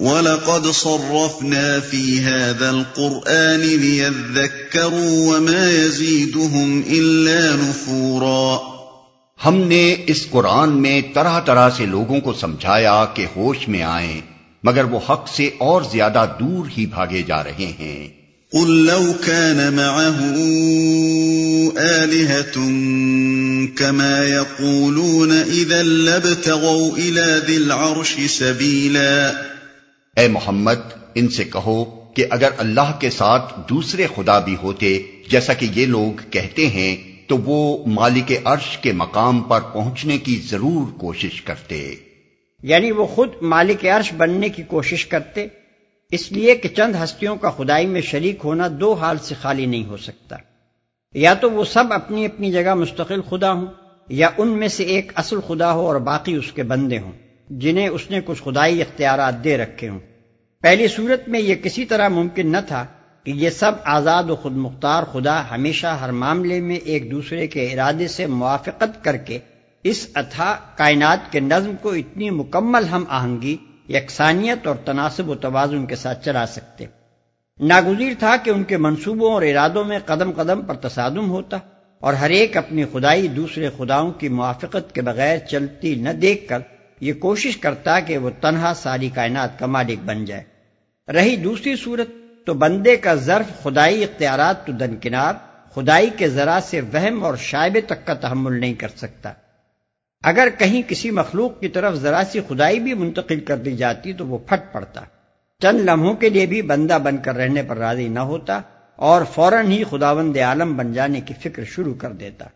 وَلَقَدْ صَرَّفْنَا فِي هَذَا الْقُرْآنِ لِيَذَّكَّرُوا وَمَا يَزِيدُهُمْ إِلَّا نُفُورًا۔ ہم نے اس قرآن میں طرح طرح سے لوگوں کو سمجھایا کہ ہوش میں آئیں مگر وہ حق سے اور زیادہ دور ہی بھاگے جا رہے ہیں۔ قل لو كان معه آلهة كما يقولون إذا لابتغوا إلى ذي العرش سبيلا۔ اے محمد، ان سے کہو کہ اگر اللہ کے ساتھ دوسرے خدا بھی ہوتے، جیسا کہ یہ لوگ کہتے ہیں، تو وہ مالک عرش کے مقام پر پہنچنے کی ضرور کوشش کرتے۔ یعنی وہ خود مالک عرش بننے کی کوشش کرتے، اس لیے کہ چند ہستیوں کا خدائی میں شریک ہونا دو حال سے خالی نہیں ہو سکتا۔ یا تو وہ سب اپنی اپنی جگہ مستقل خدا ہوں، یا ان میں سے ایک اصل خدا ہو اور باقی اس کے بندے ہوں، جنہیں اس نے کچھ خدائی اختیارات دے رکھے ہوں۔ پہلی صورت میں یہ کسی طرح ممکن نہ تھا کہ یہ سب آزاد و خود مختار خدا ہمیشہ ہر معاملے میں ایک دوسرے کے ارادے سے موافقت کر کے اس اتھا کائنات کے نظم کو اتنی مکمل ہم آہنگی، یکسانیت اور تناسب و توازن کے ساتھ چلا سکتے۔ ناگزیر تھا کہ ان کے منصوبوں اور ارادوں میں قدم قدم پر تصادم ہوتا اور ہر ایک اپنی خدائی دوسرے خداؤں کی موافقت کے بغیر چلتی نہ دیکھ کر یہ کوشش کرتا کہ وہ تنہا ساری کائنات کا مالک بن جائے۔ رہی دوسری صورت، تو بندے کا ظرف خدائی اختیارات تو دنکنار خدائی کے ذرا سے وہم اور شائبے تک کا تحمل نہیں کر سکتا۔ اگر کہیں کسی مخلوق کی طرف ذرا سی خدائی بھی منتقل کر دی جاتی تو وہ پھٹ پڑتا۔ چند لمحوں کے لیے بھی بندہ بن کر رہنے پر راضی نہ ہوتا اور فوراً ہی خداوند عالم بن جانے کی فکر شروع کر دیتا۔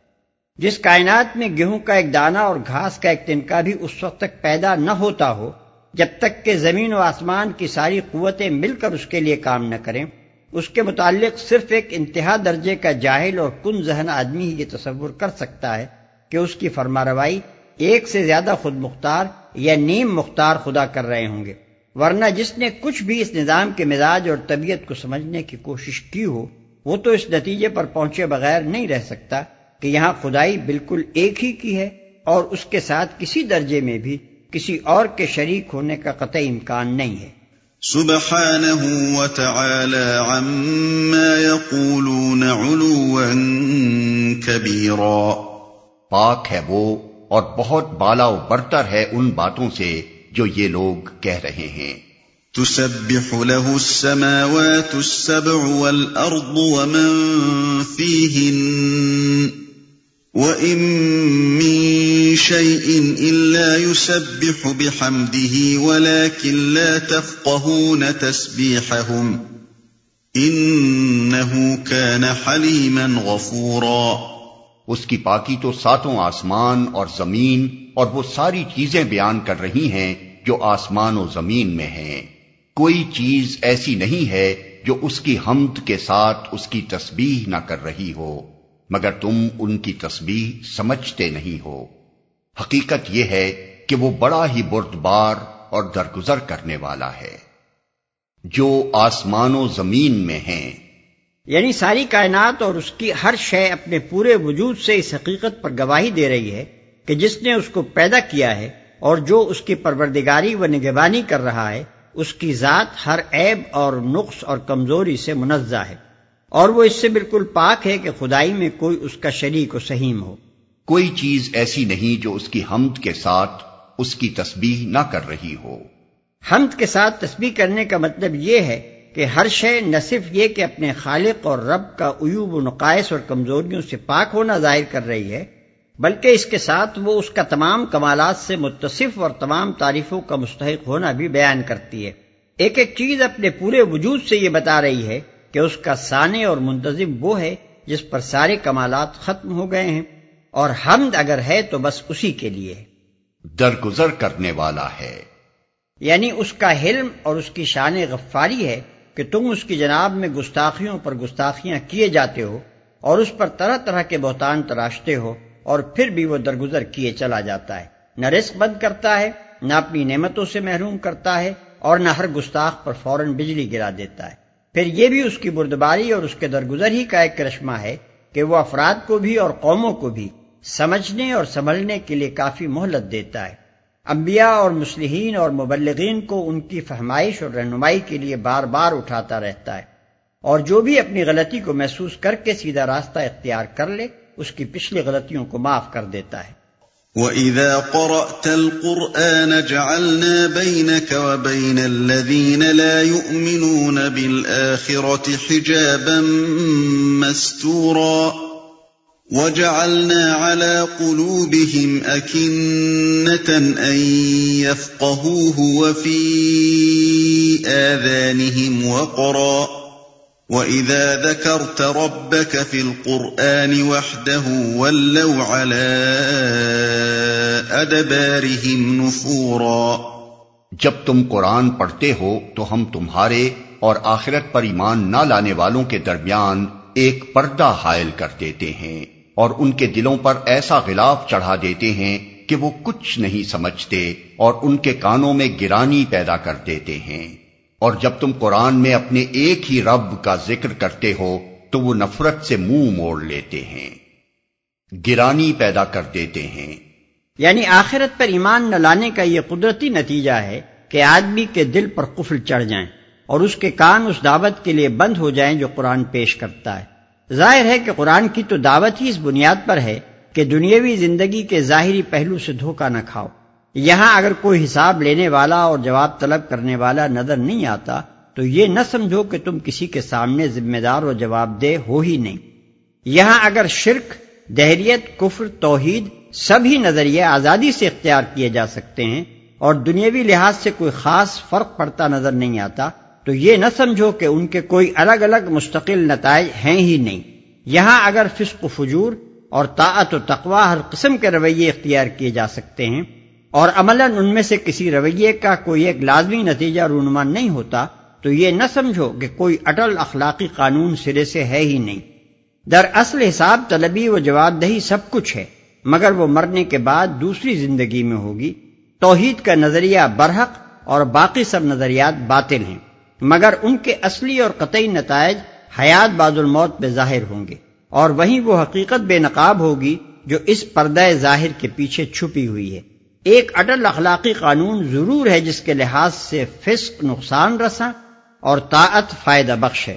جس کائنات میں گیہوں کا ایک دانہ اور گھاس کا ایک تنکا بھی اس وقت تک پیدا نہ ہوتا ہو جب تک کہ زمین و آسمان کی ساری قوتیں مل کر اس کے لیے کام نہ کریں، اس کے متعلق صرف ایک انتہا درجے کا جاہل اور کن ذہن آدمی ہی یہ تصور کر سکتا ہے کہ اس کی فرما روائی ایک سے زیادہ خود مختار یا نیم مختار خدا کر رہے ہوں گے۔ ورنہ جس نے کچھ بھی اس نظام کے مزاج اور طبیعت کو سمجھنے کی کوشش کی ہو، وہ تو اس نتیجے پر پہنچے بغیر نہیں رہ سکتا کہ یہاں خدائی بالکل ایک ہی کی ہے اور اس کے ساتھ کسی درجے میں بھی کسی اور کے شریک ہونے کا قطعی امکان نہیں ہے۔ عما يقولون علوا پاک ہے وہ اور بہت بالا و برتر ہے ان باتوں سے جو یہ لوگ کہہ رہے ہیں۔ تسبح له السماوات السبع والأرض ومن فيهن وَإِن مِّن شَيْءٍ إِلَّا يُسَبِّحُ بِحَمْدِهِ، وَلَكِن لَّا تَفْقَهُونَ تَسْبِيحَهُمْ. إِنَّهُ كَانَ حَلِيمًا غَفُورًا. اس کی پاکی تو ساتوں آسمان اور زمین اور وہ ساری چیزیں بیان کر رہی ہیں جو آسمان و زمین میں ہیں۔ کوئی چیز ایسی نہیں ہے جو اس کی حمد کے ساتھ اس کی تسبیح نہ کر رہی ہو، مگر تم ان کی تسبیح سمجھتے نہیں ہو۔ حقیقت یہ ہے کہ وہ بڑا ہی بردبار اور درگزر کرنے والا ہے۔ جو آسمان و زمین میں ہیں۔ یعنی ساری کائنات اور اس کی ہر شے اپنے پورے وجود سے اس حقیقت پر گواہی دے رہی ہے کہ جس نے اس کو پیدا کیا ہے اور جو اس کی پروردگاری و نگبانی کر رہا ہے، اس کی ذات ہر عیب اور نقص اور کمزوری سے منزہ ہے۔ اور وہ اس سے بالکل پاک ہے کہ خدائی میں کوئی اس کا شریک و سہیم ہو۔ کوئی چیز ایسی نہیں جو اس کی حمد کے ساتھ اس کی تسبیح نہ کر رہی ہو۔ حمد کے ساتھ تسبیح کرنے کا مطلب یہ ہے کہ ہر شے نہ صرف یہ کہ اپنے خالق اور رب کا عیوب و نقائص اور کمزوریوں سے پاک ہونا ظاہر کر رہی ہے، بلکہ اس کے ساتھ وہ اس کا تمام کمالات سے متصف اور تمام تعریفوں کا مستحق ہونا بھی بیان کرتی ہے۔ ایک ایک چیز اپنے پورے وجود سے یہ بتا رہی ہے کہ اس کا سانے اور منتظم وہ ہے جس پر سارے کمالات ختم ہو گئے ہیں۔ اور حمد اگر ہے تو بس اسی کے لیے۔ درگزر کرنے والا ہے۔ یعنی اس کا حلم اور اس کی شان غفاری ہے کہ تم اس کی جناب میں گستاخیوں پر گستاخیاں کیے جاتے ہو اور اس پر طرح طرح کے بہتان تراشتے ہو اور پھر بھی وہ درگزر کیے چلا جاتا ہے۔ نہ رزق بند کرتا ہے نہ اپنی نعمتوں سے محروم کرتا ہے اور نہ ہر گستاخ پر فوراً بجلی گرا دیتا ہے۔ پھر یہ بھی اس کی بردباری اور اس کے درگزر ہی کا ایک کرشمہ ہے کہ وہ افراد کو بھی اور قوموں کو بھی سمجھنے اور سنبھلنے کے لیے کافی مہلت دیتا ہے۔ انبیاء اور مسلحین اور مبلغین کو ان کی فہمائش اور رہنمائی کے لیے بار بار اٹھاتا رہتا ہے۔ اور جو بھی اپنی غلطی کو محسوس کر کے سیدھا راستہ اختیار کر لے، اس کی پچھلی غلطیوں کو معاف کر دیتا ہے۔ وَإِذَا قَرَأْتَ الْقُرْآنَ جَعَلْنَا بَيْنَكَ وَبَيْنَ الَّذِينَ لَا يُؤْمِنُونَ بِالْآخِرَةِ حِجَابًا مَسْتُورًا۔ وَجَعَلْنَا عَلَى قُلُوبِهِمْ أَكِنَّةً أَن يَفْقَهُوهُ وَفِي آذَانِهِمْ وَقْرًا. وَإِذَا ذَكَرْتَ رَبَّكَ فِي الْقُرْآنِ وَحْدَهُ وَلَّوْا عَلَىٰ أَدْبَارِهِمْ نُفُورًا. جب تم قرآن پڑھتے ہو تو ہم تمہارے اور آخرت پر ایمان نہ لانے والوں کے درمیان ایک پردہ حائل کر دیتے ہیں۔ اور ان کے دلوں پر ایسا غلاف چڑھا دیتے ہیں کہ وہ کچھ نہیں سمجھتے اور ان کے کانوں میں گرانی پیدا کر دیتے ہیں۔ اور جب تم قرآن میں اپنے ایک ہی رب کا ذکر کرتے ہو، تو وہ نفرت سے منہ موڑ لیتے ہیں۔ گرانی پیدا کر دیتے ہیں۔ یعنی آخرت پر ایمان نہ لانے کا یہ قدرتی نتیجہ ہے کہ آدمی کے دل پر قفل چڑھ جائیں اور اس کے کان اس دعوت کے لیے بند ہو جائیں جو قرآن پیش کرتا ہے۔ ظاہر ہے کہ قرآن کی تو دعوت ہی اس بنیاد پر ہے کہ دنیاوی زندگی کے ظاہری پہلو سے دھوکہ نہ کھاؤ۔ یہاں اگر کوئی حساب لینے والا اور جواب طلب کرنے والا نظر نہیں آتا، تو یہ نہ سمجھو کہ تم کسی کے سامنے ذمہ دار اور جواب دہ ہو ہی نہیں۔ یہاں اگر شرک، دہریت، کفر، توحید سبھی نظریے آزادی سے اختیار کیے جا سکتے ہیں اور دنیاوی لحاظ سے کوئی خاص فرق پڑتا نظر نہیں آتا تو یہ نہ سمجھو کہ ان کے کوئی الگ الگ مستقل نتائج ہیں ہی نہیں۔ یہاں اگر فسق و فجور اور طاعت و تقوا ہر قسم کے رویے اختیار کیے جا سکتے ہیں اور عملاً ان میں سے کسی رویے کا کوئی ایک لازمی نتیجہ رونما نہیں ہوتا، تو یہ نہ سمجھو کہ کوئی اٹل اخلاقی قانون سرے سے ہے ہی نہیں۔ در اصل حساب طلبی و جواب دہی سب کچھ ہے، مگر وہ مرنے کے بعد دوسری زندگی میں ہوگی۔ توحید کا نظریہ برحق اور باقی سب نظریات باطل ہیں۔ مگر ان کے اصلی اور قطعی نتائج حیات بعد الموت پہ ظاہر ہوں گے اور وہیں وہ حقیقت بے نقاب ہوگی جو اس پردہ ظاہر کے پیچھے چھپی ہوئی ہے۔ ایک اٹل اخلاقی قانون ضرور ہے جس کے لحاظ سے فسق نقصان رساں اور طاعت فائدہ بخش ہے۔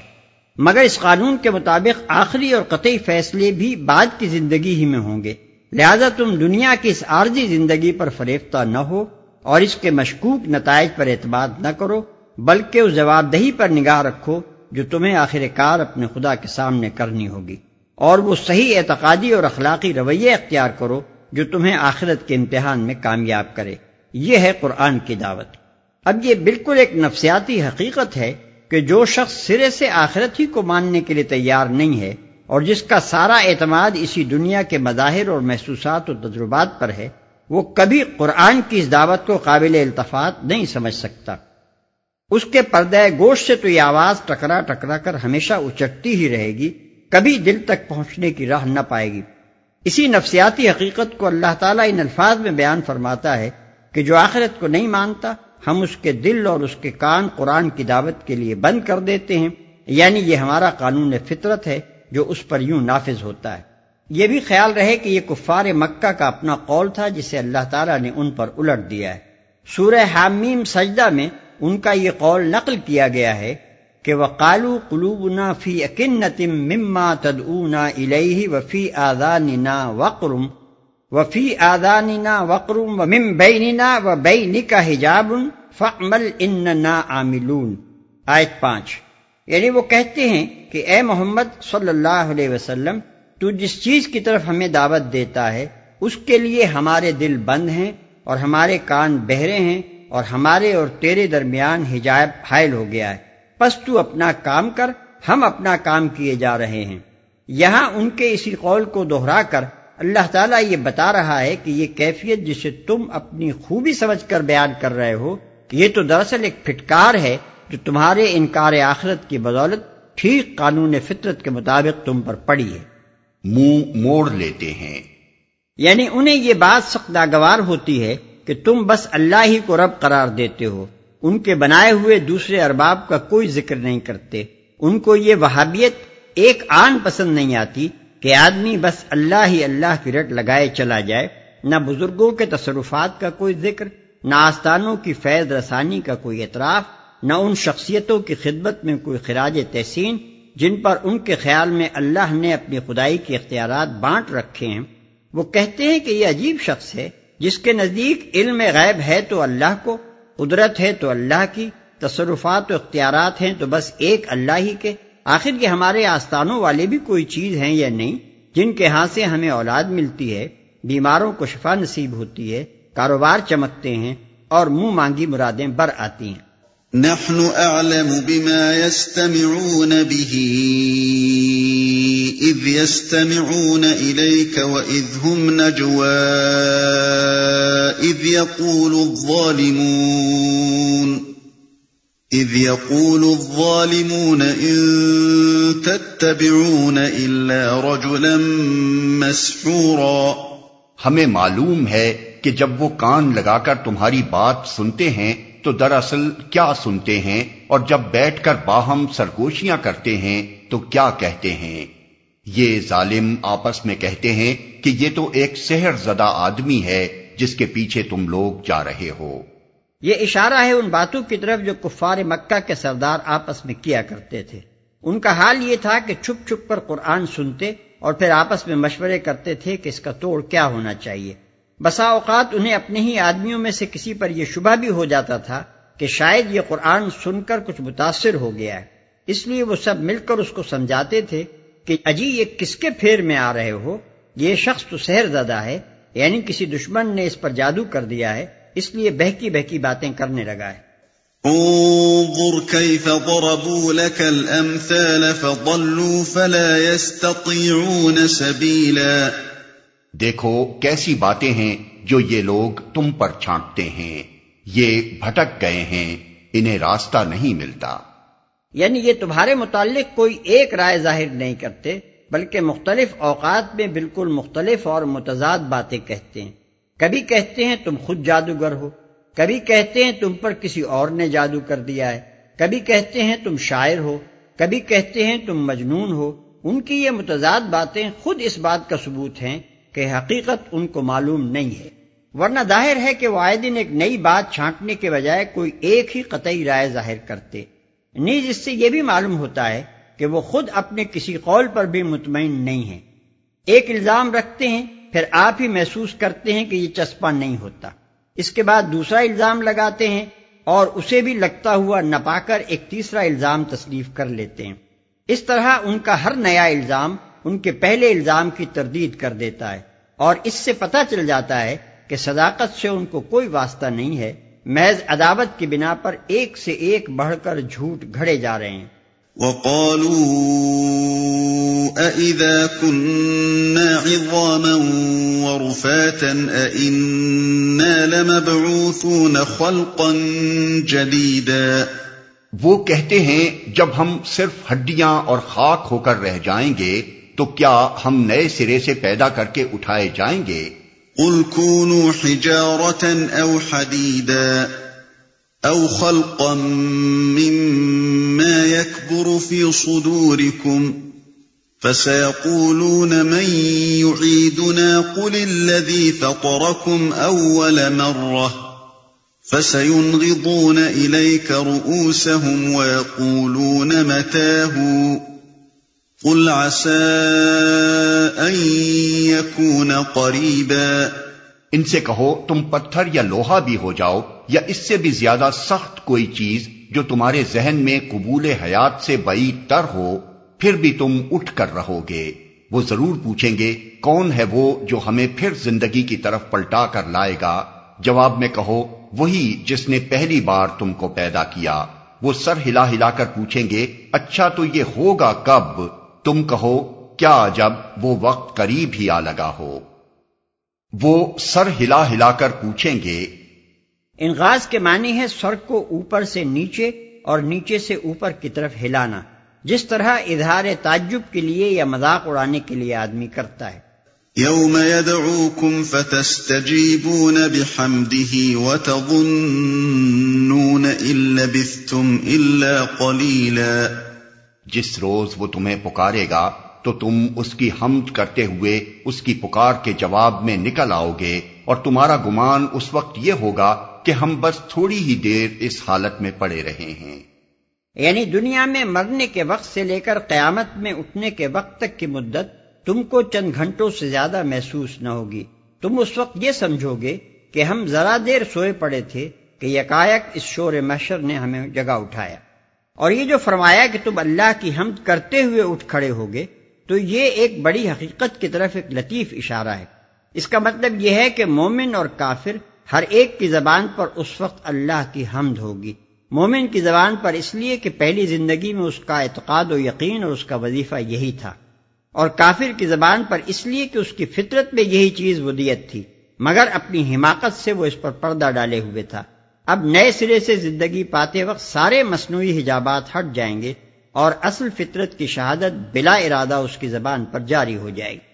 مگر اس قانون کے مطابق آخری اور قطعی فیصلے بھی بعد کی زندگی ہی میں ہوں گے۔ لہذا تم دنیا کی اس عارضی زندگی پر فریفتہ نہ ہو اور اس کے مشکوک نتائج پر اعتماد نہ کرو۔ بلکہ اس جواب دہی پر نگاہ رکھو جو تمہیں آخر کار اپنے خدا کے سامنے کرنی ہوگی۔ اور وہ صحیح اعتقادی اور اخلاقی رویے اختیار کرو جو تمہیں آخرت کے امتحان میں کامیاب کرے۔ یہ ہے قرآن کی دعوت۔ اب یہ بالکل ایک نفسیاتی حقیقت ہے کہ جو شخص سرے سے آخرت ہی کو ماننے کے لیے تیار نہیں ہے اور جس کا سارا اعتماد اسی دنیا کے مظاہر اور محسوسات اور تجربات پر ہے، وہ کبھی قرآن کی اس دعوت کو قابل التفات نہیں سمجھ سکتا۔ اس کے پردہ گوشت سے تو یہ آواز ٹکرا ٹکرا کر ہمیشہ اچٹتی ہی رہے گی، کبھی دل تک پہنچنے کی راہ نہ پائے گی۔ اسی نفسیاتی حقیقت کو اللہ تعالیٰ ان الفاظ میں بیان فرماتا ہے کہ جو آخرت کو نہیں مانتا، ہم اس کے دل اور اس کے کان قرآن کی دعوت کے لیے بند کر دیتے ہیں۔ یعنی یہ ہمارا قانون فطرت ہے جو اس پر یوں نافذ ہوتا ہے۔ یہ بھی خیال رہے کہ یہ کفار مکہ کا اپنا قول تھا جسے اللہ تعالیٰ نے ان پر الٹ دیا ہے۔ سورہ حامیم سجدہ میں ان کا یہ قول نقل کیا گیا ہے کہ وقالو قلوبنا فی اکنت مما تدعونا الیہ وفی آذاننا وقرم وفی آذاننا وقرم ومن بیننا وبینک حجاب فعمل اننا عاملون۔ آیت پانچ۔ یعنی وہ کہتے ہیں کہ اے محمد صلی اللہ علیہ وسلم، تو جس چیز کی طرف ہمیں دعوت دیتا ہے، اس کے لیے ہمارے دل بند ہیں اور ہمارے کان بہرے ہیں اور ہمارے اور تیرے درمیان حجاب حائل ہو گیا ہے۔ پس تو اپنا کام کر ہم اپنا کام کیے جا رہے ہیں۔ یہاں ان کے اسی قول کو دوہرا کر اللہ تعالیٰ یہ بتا رہا ہے کہ یہ کیفیت جسے تم اپنی خوبی سمجھ کر بیان کر رہے ہو یہ تو دراصل ایک پھٹکار ہے جو تمہارے انکار آخرت کی بدولت ٹھیک قانون فطرت کے مطابق تم پر پڑی ہے۔ منہ موڑ لیتے ہیں۔ یعنی انہیں یہ بات سخت ناگوار ہوتی ہے کہ تم بس اللہ ہی کو رب قرار دیتے ہو۔ ان کے بنائے ہوئے دوسرے ارباب کا کوئی ذکر نہیں کرتے۔ ان کو یہ وہابیت ایک آن پسند نہیں آتی کہ آدمی بس اللہ ہی اللہ کی رٹ لگائے چلا جائے۔ نہ بزرگوں کے تصرفات کا کوئی ذکر، نہ آستانوں کی فیض رسانی کا کوئی اعتراف، نہ ان شخصیتوں کی خدمت میں کوئی خراج تحسین جن پر ان کے خیال میں اللہ نے اپنی خدائی کے اختیارات بانٹ رکھے ہیں۔ وہ کہتے ہیں کہ یہ عجیب شخص ہے۔ جس کے نزدیک علم غیب ہے تو اللہ کو، قدرت ہے تو اللہ کی، تصرفات و اختیارات ہیں تو بس ایک اللہ ہی کے۔ آخر یہ ہمارے آستانوں والے بھی کوئی چیز ہیں یا نہیں؟ جن کے ہاں سے ہمیں اولاد ملتی ہے، بیماروں کو شفا نصیب ہوتی ہے، کاروبار چمکتے ہیں اور منہ مانگی مرادیں بر آتی ہیں۔ نحن اعلم بما يستمعون به اذ يستمعون اليك واذ هم نجوا اذ يقول الظالمون اذ يقول الظالمون ان تتبعون الا رجلا مسحورا۔ ہمیں معلوم ہے کہ جب وہ کان لگا کر تمہاری بات سنتے ہیں تو دراصل کیا سنتے ہیں اور جب بیٹھ کر باہم سرگوشیاں کرتے ہیں تو کیا کہتے ہیں؟ یہ ظالم آپس میں کہتے ہیں کہ یہ تو ایک سحر زدہ آدمی ہے جس کے پیچھے تم لوگ جا رہے ہو۔ یہ اشارہ ہے ان باتوں کی طرف جو کفار مکہ کے سردار آپس میں کیا کرتے تھے۔ ان کا حال یہ تھا کہ چھپ چھپ کر قرآن سنتے اور پھر آپس میں مشورے کرتے تھے کہ اس کا توڑ کیا ہونا چاہیے۔ بسا اوقات انہیں اپنے ہی آدمیوں میں سے کسی پر یہ شبہ بھی ہو جاتا تھا کہ شاید یہ قرآن سن کر کچھ متاثر ہو گیا ہے۔ اس لیے وہ سب مل کر اس کو سمجھاتے تھے کہ اجی یہ کس کے پھیر میں آ رہے ہو؟ یہ شخص تو سہر زدہ ہے یعنی کسی دشمن نے اس پر جادو کر دیا ہے، اس لیے بہکی بہکی باتیں کرنے لگا ہے۔ انظر كيف ضربوا لك الامثال فضلوا فلا يستطيعون سبيلا دیکھو کیسی باتیں ہیں جو یہ لوگ تم پر چھانٹتے ہیں۔ یہ بھٹک گئے ہیں، انہیں راستہ نہیں ملتا۔ یعنی یہ تمہارے متعلق کوئی ایک رائے ظاہر نہیں کرتے، بلکہ مختلف اوقات میں بالکل مختلف اور متضاد باتیں کہتے ہیں۔ کبھی کہتے ہیں تم خود جادوگر ہو، کبھی کہتے ہیں تم پر کسی اور نے جادو کر دیا ہے۔ کبھی کہتے ہیں تم شاعر ہو، کبھی کہتے ہیں تم مجنون ہو۔ ان کی یہ متضاد باتیں خود اس بات کا ثبوت ہیں کہ حقیقت ان کو معلوم نہیں ہے۔ ورنہ ظاہر ہے کہ وہ آئے دن ایک نئی بات چھانٹنے کے بجائے کوئی ایک ہی قطعی رائے ظاہر کرتے۔ نیز اس سے یہ بھی معلوم ہوتا ہے کہ وہ خود اپنے کسی قول پر بھی مطمئن نہیں ہیں۔ ایک الزام رکھتے ہیں، پھر آپ ہی محسوس کرتے ہیں کہ یہ چسپا نہیں ہوتا۔ اس کے بعد دوسرا الزام لگاتے ہیں اور اسے بھی لگتا ہوا نہ پا کر ایک تیسرا الزام تصلیف کر لیتے ہیں۔ اس طرح ان کا ہر نیا الزام ان کے پہلے الزام کی تردید کر دیتا ہے اور اس سے پتہ چل جاتا ہے کہ صداقت سے ان کو کوئی واسطہ نہیں ہے۔ محض عداوت کی بنا پر ایک سے ایک بڑھ کر جھوٹ گھڑے جا رہے ہیں۔ وقالوا أئذا كنا عظاما ورفاتا أئنا لمبعوثون خلقا جديدا۔ وہ کہتے ہیں جب ہم صرف ہڈیاں اور خاک ہو کر رہ جائیں گے تو کیا ہم نئے سرے سے پیدا کر کے اٹھائے جائیں گے؟ قل كونوا حجارة أو حديدا أو خلقا مما يكبر في صدوركم فسيقولون من يعيدنا قل الذي فطركم أول مرة فسينغضون إليك رؤوسهم ويقولون متاه قل عسى أن يكون قريبا ان سے کہو تم پتھر یا لوہا بھی ہو جاؤ یا اس سے بھی زیادہ سخت کوئی چیز جو تمہارے ذہن میں قبول حیات سے بعید تر ہو، پھر بھی تم اٹھ کر رہو گے۔ وہ ضرور پوچھیں گے، کون ہے وہ جو ہمیں پھر زندگی کی طرف پلٹا کر لائے گا؟ جواب میں کہو، وہی جس نے پہلی بار تم کو پیدا کیا۔ وہ سر ہلا ہلا کر پوچھیں گے اچھا تو یہ ہوگا کب؟ تم کہو کیا جب وہ وقت قریب ہی آ لگا ہو؟ وہ سر ہلا ہلا کر پوچھیں گے انغاز کے معنی ہے سر کو اوپر سے نیچے اور نیچے سے اوپر کی طرف ہلانا جس طرح اظہار تعجب کے لیے یا مذاق اڑانے کے لیے آدمی کرتا ہے۔ يوم يدعوكم فتستجيبون بحمده وتظنون إن لبثتم إلا قليلا جس روز وہ تمہیں پکارے گا، تو تم اس کی حمد کرتے ہوئے اس کی پکار کے جواب میں نکل آؤ گے۔ اور تمہارا گمان اس وقت یہ ہوگا کہ ہم بس تھوڑی ہی دیر اس حالت میں پڑے رہے ہیں۔ یعنی دنیا میں مرنے کے وقت سے لے کر قیامت میں اٹھنے کے وقت تک کی مدت تم کو چند گھنٹوں سے زیادہ محسوس نہ ہوگی۔ تم اس وقت یہ سمجھو گے کہ ہم ذرا دیر سوئے پڑے تھے کہ یکایک اس شور محشر نے ہمیں جگہ اٹھایا۔ اور یہ جو فرمایا کہ تم اللہ کی حمد کرتے ہوئے اٹھ کھڑے ہوگے، تو یہ ایک بڑی حقیقت کی طرف ایک لطیف اشارہ ہے۔ اس کا مطلب یہ ہے کہ مومن اور کافر ہر ایک کی زبان پر اس وقت اللہ کی حمد ہوگی۔ مومن کی زبان پر اس لیے کہ پہلی زندگی میں اس کا اعتقاد و یقین اور اس کا وظیفہ یہی تھا۔ اور کافر کی زبان پر اس لیے کہ اس کی فطرت میں یہی چیز ودیت تھی، مگر اپنی حماقت سے وہ اس پر پردہ ڈالے ہوئے تھا۔ اب نئے سرے سے زندگی پاتے وقت سارے مصنوعی حجابات ہٹ جائیں گے اور اصل فطرت کی شہادت بلا ارادہ اس کی زبان پر جاری ہو جائے گی۔